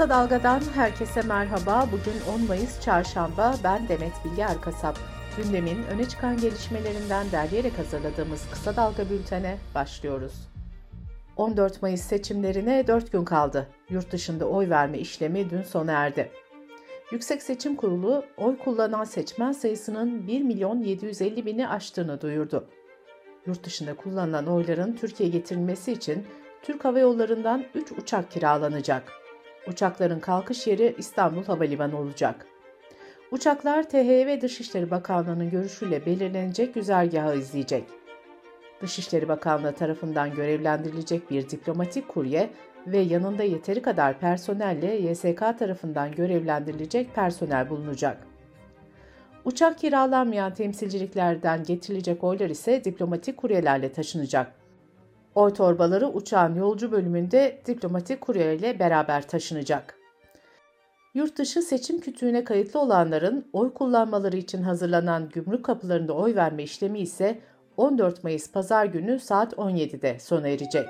Kısa Dalga'dan herkese merhaba. Bugün 10 Mayıs Çarşamba. Ben Demet Bilge Erkasap. Gündemin öne çıkan gelişmelerinden derleyerek hazırladığımız Kısa Dalga bültene başlıyoruz. 14 Mayıs seçimlerine 4 gün kaldı. Yurt dışında oy verme işlemi dün sona erdi. Yüksek Seçim Kurulu oy kullanan seçmen sayısının 1 milyon 750 bini aştığını duyurdu. Yurt dışında kullanılan oyların Türkiye'ye getirilmesi için Türk Hava Yolları'ndan 3 uçak kiralanacak. Uçakların kalkış yeri İstanbul Havalimanı olacak. Uçaklar THY ve Dışişleri Bakanlığı'nın görüşüyle belirlenecek güzergahı izleyecek. Dışişleri Bakanlığı tarafından görevlendirilecek bir diplomatik kurye ve yanında yeteri kadar personelle YSK tarafından görevlendirilecek personel bulunacak. Uçak kiralanmayan temsilciliklerden getirilecek oylar ise diplomatik kuryelerle taşınacak. Oy torbaları uçağın yolcu bölümünde diplomatik kurye ile beraber taşınacak. Yurtdışı seçim kütüğüne kayıtlı olanların oy kullanmaları için hazırlanan gümrük kapılarında oy verme işlemi ise 14 Mayıs Pazar günü saat 17'de sona erecek.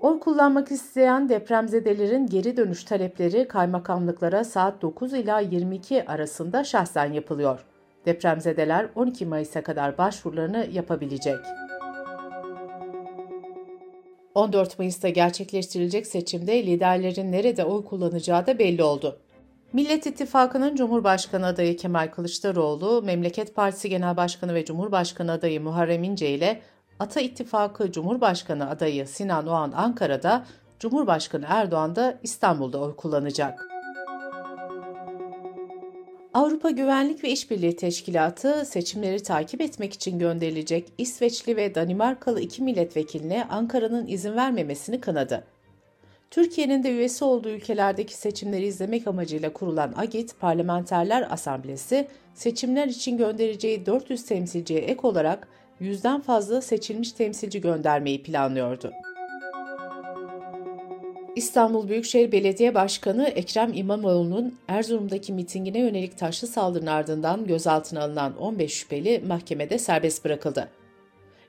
Oy kullanmak isteyen depremzedelerin geri dönüş talepleri kaymakamlıklara saat 9 ila 22 arasında şahsen yapılıyor. Depremzedeler 12 Mayıs'a kadar başvurularını yapabilecek. 14 Mayıs'ta gerçekleştirilecek seçimde liderlerin nerede oy kullanacağı da belli oldu. Millet İttifakı'nın Cumhurbaşkanı adayı Kemal Kılıçdaroğlu, Memleket Partisi Genel Başkanı ve Cumhurbaşkanı adayı Muharrem İnce ile Ata İttifakı Cumhurbaşkanı adayı Sinan Oğan Ankara'da, Cumhurbaşkanı Erdoğan da İstanbul'da oy kullanacak. Avrupa Güvenlik ve İşbirliği Teşkilatı seçimleri takip etmek için gönderilecek İsveçli ve Danimarkalı iki milletvekiline Ankara'nın izin vermemesini kınadı. Türkiye'nin de üyesi olduğu ülkelerdeki seçimleri izlemek amacıyla kurulan AGİT Parlamenterler Asamblesi, seçimler için göndereceği 400 temsilciye ek olarak yüzden fazla seçilmiş temsilci göndermeyi planlıyordu. İstanbul Büyükşehir Belediye Başkanı Ekrem İmamoğlu'nun Erzurum'daki mitingine yönelik taşlı saldırının ardından gözaltına alınan 15 şüpheli mahkemede serbest bırakıldı.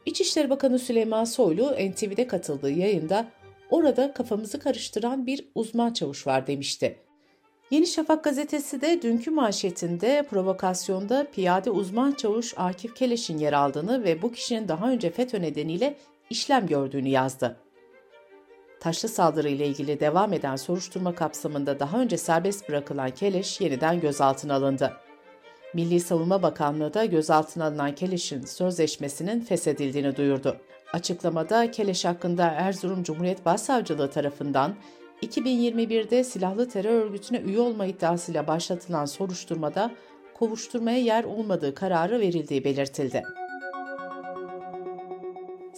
İçişleri Bakanı Süleyman Soylu NTV'de katıldığı yayında orada kafamızı karıştıran bir uzman çavuş var demişti. Yeni Şafak gazetesi de dünkü manşetinde provokasyonda piyade uzman çavuş Akif Keleş'in yer aldığını ve bu kişinin daha önce FETÖ nedeniyle işlem gördüğünü yazdı. Taşlı saldırı ile ilgili devam eden soruşturma kapsamında daha önce serbest bırakılan Keleş yeniden gözaltına alındı. Milli Savunma Bakanlığı da gözaltına alınan Keleş'in sözleşmesinin feshedildiğini duyurdu. Açıklamada Keleş hakkında Erzurum Cumhuriyet Başsavcılığı tarafından 2021'de silahlı terör örgütüne üye olma iddiasıyla başlatılan soruşturmada kovuşturmaya yer olmadığı kararı verildiği belirtildi.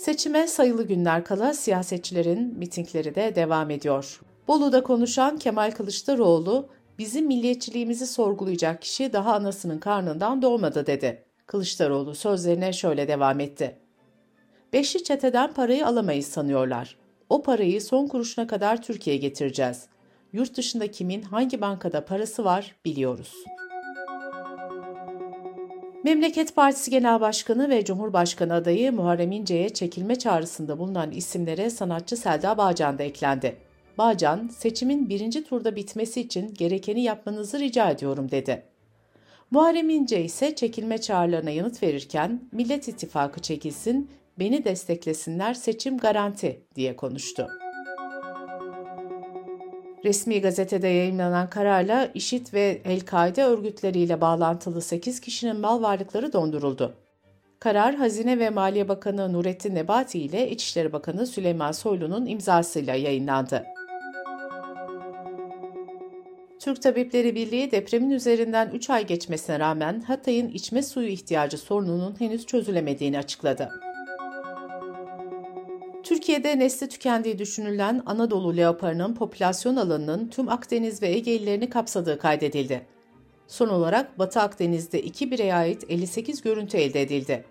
Seçime sayılı günler kala siyasetçilerin mitingleri de devam ediyor. Bolu'da konuşan Kemal Kılıçdaroğlu, bizim milliyetçiliğimizi sorgulayacak kişi daha anasının karnından doğmadı dedi. Kılıçdaroğlu sözlerine şöyle devam etti. Beşli çeteden parayı alamayız sanıyorlar. O parayı son kuruşuna kadar Türkiye'ye getireceğiz. Yurt dışında kimin hangi bankada parası var biliyoruz.'' Memleket Partisi Genel Başkanı ve Cumhurbaşkanı adayı Muharrem İnce'ye çekilme çağrısında bulunan isimlere sanatçı Selda Bağcan da eklendi. Bağcan, seçimin birinci turda bitmesi için gerekeni yapmanızı rica ediyorum dedi. Muharrem İnce ise çekilme çağrılarına yanıt verirken Millet İttifakı çekilsin, beni desteklesinler seçim garanti diye konuştu. Resmi gazetede yayınlanan kararla IŞİD ve El-Kaide örgütleriyle bağlantılı 8 kişinin mal varlıkları donduruldu. Karar Hazine ve Maliye Bakanı Nurettin Nebati ile İçişleri Bakanı Süleyman Soylu'nun imzasıyla yayınlandı. Türk Tabipleri Birliği depremin üzerinden 3 ay geçmesine rağmen Hatay'ın içme suyu ihtiyacı sorununun henüz çözülemediğini açıkladı. Türkiye'de nesli tükendiği düşünülen Anadolu leoparının popülasyon alanının tüm Akdeniz ve Ege illerini kapsadığı kaydedildi. Son olarak Batı Akdeniz'de iki bireye ait 58 görüntü elde edildi.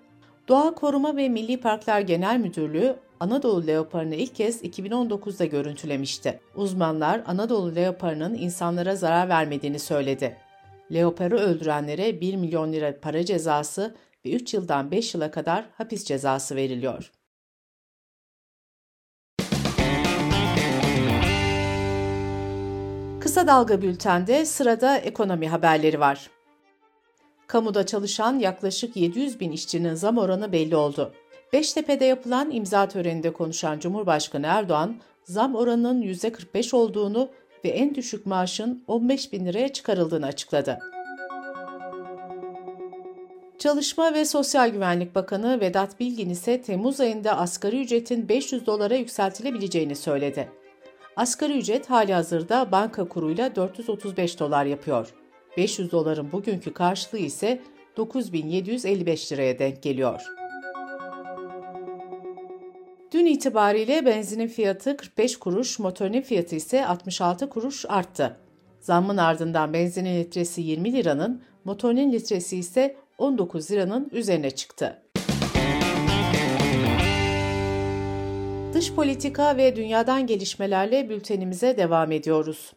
Doğa Koruma ve Milli Parklar Genel Müdürlüğü Anadolu leoparını ilk kez 2019'da görüntülemişti. Uzmanlar Anadolu leoparının insanlara zarar vermediğini söyledi. Leoparı öldürenlere 1 milyon lira para cezası ve 3 yıldan 5 yıla kadar hapis cezası veriliyor. Kısa Dalga Bülten'de sırada ekonomi haberleri var. Kamuda çalışan yaklaşık 700 bin işçinin zam oranı belli oldu. Beştepe'de yapılan imza töreninde konuşan Cumhurbaşkanı Erdoğan, zam oranının %45 olduğunu ve en düşük maaşın 15 bin liraya çıkarıldığını açıkladı. Çalışma ve Sosyal Güvenlik Bakanı Vedat Bilgin ise Temmuz ayında asgari ücretin 500 dolara yükseltilebileceğini söyledi. Asgari ücret hali hazırda banka kuruyla 435 dolar yapıyor. 500 doların bugünkü karşılığı ise 9755 liraya denk geliyor. Dün itibariyle benzinin fiyatı 45 kuruş, motorinin fiyatı ise 66 kuruş arttı. Zammın ardından benzinin litresi 20 liranın, motorinin litresi ise 19 liranın üzerine çıktı. Dış politika ve dünyadan gelişmelerle bültenimize devam ediyoruz.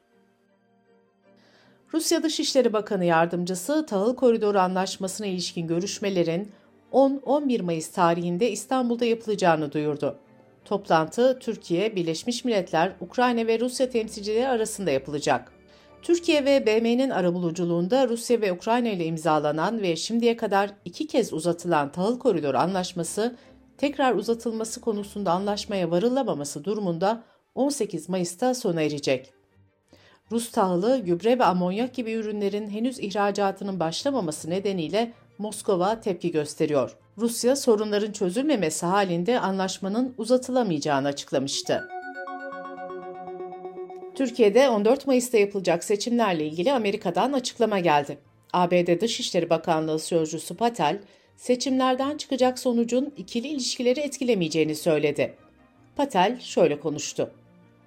Rusya Dışişleri Bakanı Yardımcısı Tahıl Koridoru Anlaşması'na ilişkin görüşmelerin 10-11 Mayıs tarihinde İstanbul'da yapılacağını duyurdu. Toplantı Türkiye, Birleşmiş Milletler, Ukrayna ve Rusya temsilcileri arasında yapılacak. Türkiye ve BM'nin arabuluculuğunda Rusya ve Ukrayna ile imzalanan ve şimdiye kadar iki kez uzatılan tahıl koridoru anlaşması tekrar uzatılması konusunda anlaşmaya varılamaması durumunda 18 Mayıs'ta sona erecek. Rus tahılı, gübre ve amonyak gibi ürünlerin henüz ihracatının başlamaması nedeniyle Moskova tepki gösteriyor. Rusya sorunların çözülmemesi halinde anlaşmanın uzatılamayacağını açıklamıştı. Türkiye'de 14 Mayıs'ta yapılacak seçimlerle ilgili Amerika'dan açıklama geldi. ABD Dışişleri Bakanlığı Sözcüsü Patel, seçimlerden çıkacak sonucun ikili ilişkileri etkilemeyeceğini söyledi. Patel şöyle konuştu.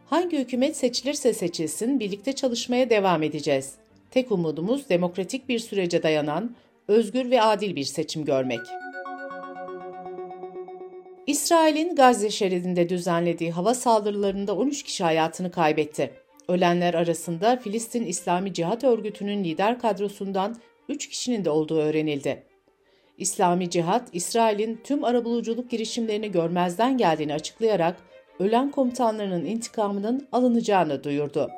Hangi hükümet seçilirse seçilsin birlikte çalışmaya devam edeceğiz. Tek umudumuz demokratik bir sürece dayanan, özgür ve adil bir seçim görmek. İsrail'in Gazze şeridinde düzenlediği hava saldırılarında 13 kişi hayatını kaybetti. Ölenler arasında Filistin İslami Cihat Örgütü'nün lider kadrosundan 3 kişinin de olduğu öğrenildi. İslami Cihat, İsrail'in tüm arabuluculuk girişimlerini görmezden geldiğini açıklayarak ölen komutanlarının intikamının alınacağını duyurdu.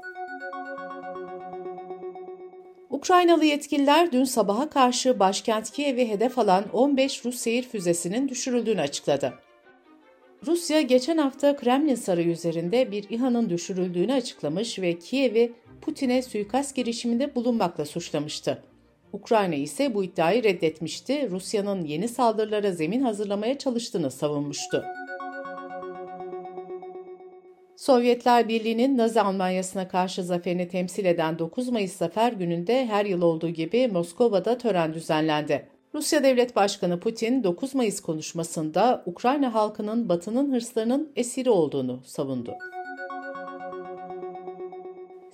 Ukraynalı yetkililer dün sabaha karşı başkent Kiev'i hedef alan 15 Rus seyir füzesinin düşürüldüğünü açıkladı. Rusya geçen hafta Kremlin Sarayı üzerinde bir İHA'nın düşürüldüğünü açıklamış ve Kiev'i Putin'e suikast girişiminde bulunmakla suçlamıştı. Ukrayna ise bu iddiayı reddetmişti, Rusya'nın yeni saldırılara zemin hazırlamaya çalıştığını savunmuştu. Sovyetler Birliği'nin Nazi Almanyası'na karşı zaferini temsil eden 9 Mayıs Zafer Günü'nde her yıl olduğu gibi Moskova'da tören düzenlendi. Rusya Devlet Başkanı Putin 9 Mayıs konuşmasında Ukrayna halkının Batı'nın hırslarının esiri olduğunu savundu.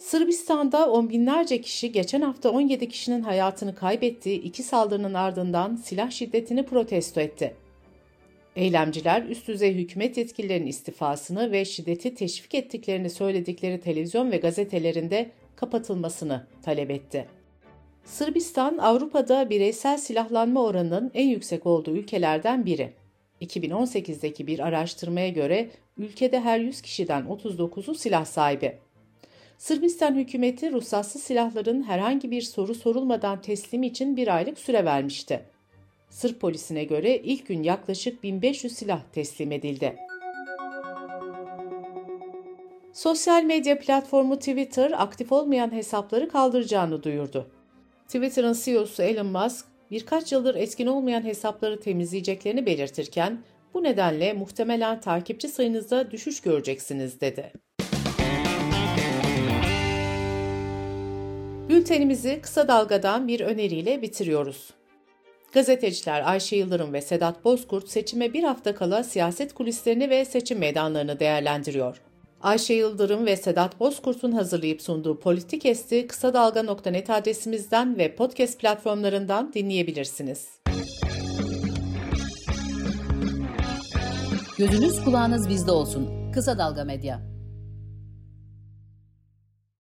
Sırbistan'da on binlerce kişi geçen hafta 17 kişinin hayatını kaybettiği iki saldırının ardından silah şiddetini protesto etti. Eylemciler üst düzey hükümet yetkililerinin istifasını ve şiddeti teşvik ettiklerini söyledikleri televizyon ve gazetelerinde kapatılmasını talep etti. Sırbistan, Avrupa'da bireysel silahlanma oranının en yüksek olduğu ülkelerden biri. 2018'deki bir araştırmaya göre ülkede her 100 kişiden 39'u silah sahibi. Sırbistan hükümeti ruhsatsız silahların herhangi bir soru sorulmadan teslimi için bir aylık süre vermişti. Sırp polisine göre ilk gün yaklaşık 1500 silah teslim edildi. Sosyal medya platformu Twitter aktif olmayan hesapları kaldıracağını duyurdu. Twitter'ın CEO'su Elon Musk birkaç yıldır etkin olmayan hesapları temizleyeceklerini belirtirken bu nedenle muhtemelen takipçi sayınızda düşüş göreceksiniz dedi. Bültenimizi kısa dalgadan bir öneriyle bitiriyoruz. Gazeteciler Ayşe Yıldırım ve Sedat Bozkurt seçime bir hafta kala siyaset kulislerini ve seçim meydanlarını değerlendiriyor. Ayşe Yıldırım ve Sedat Bozkurt'un hazırlayıp sunduğu Politik Esti kısa dalga.net adresimizden ve podcast platformlarından dinleyebilirsiniz. Gözünüz kulağınız bizde olsun. Kısa Dalga Medya.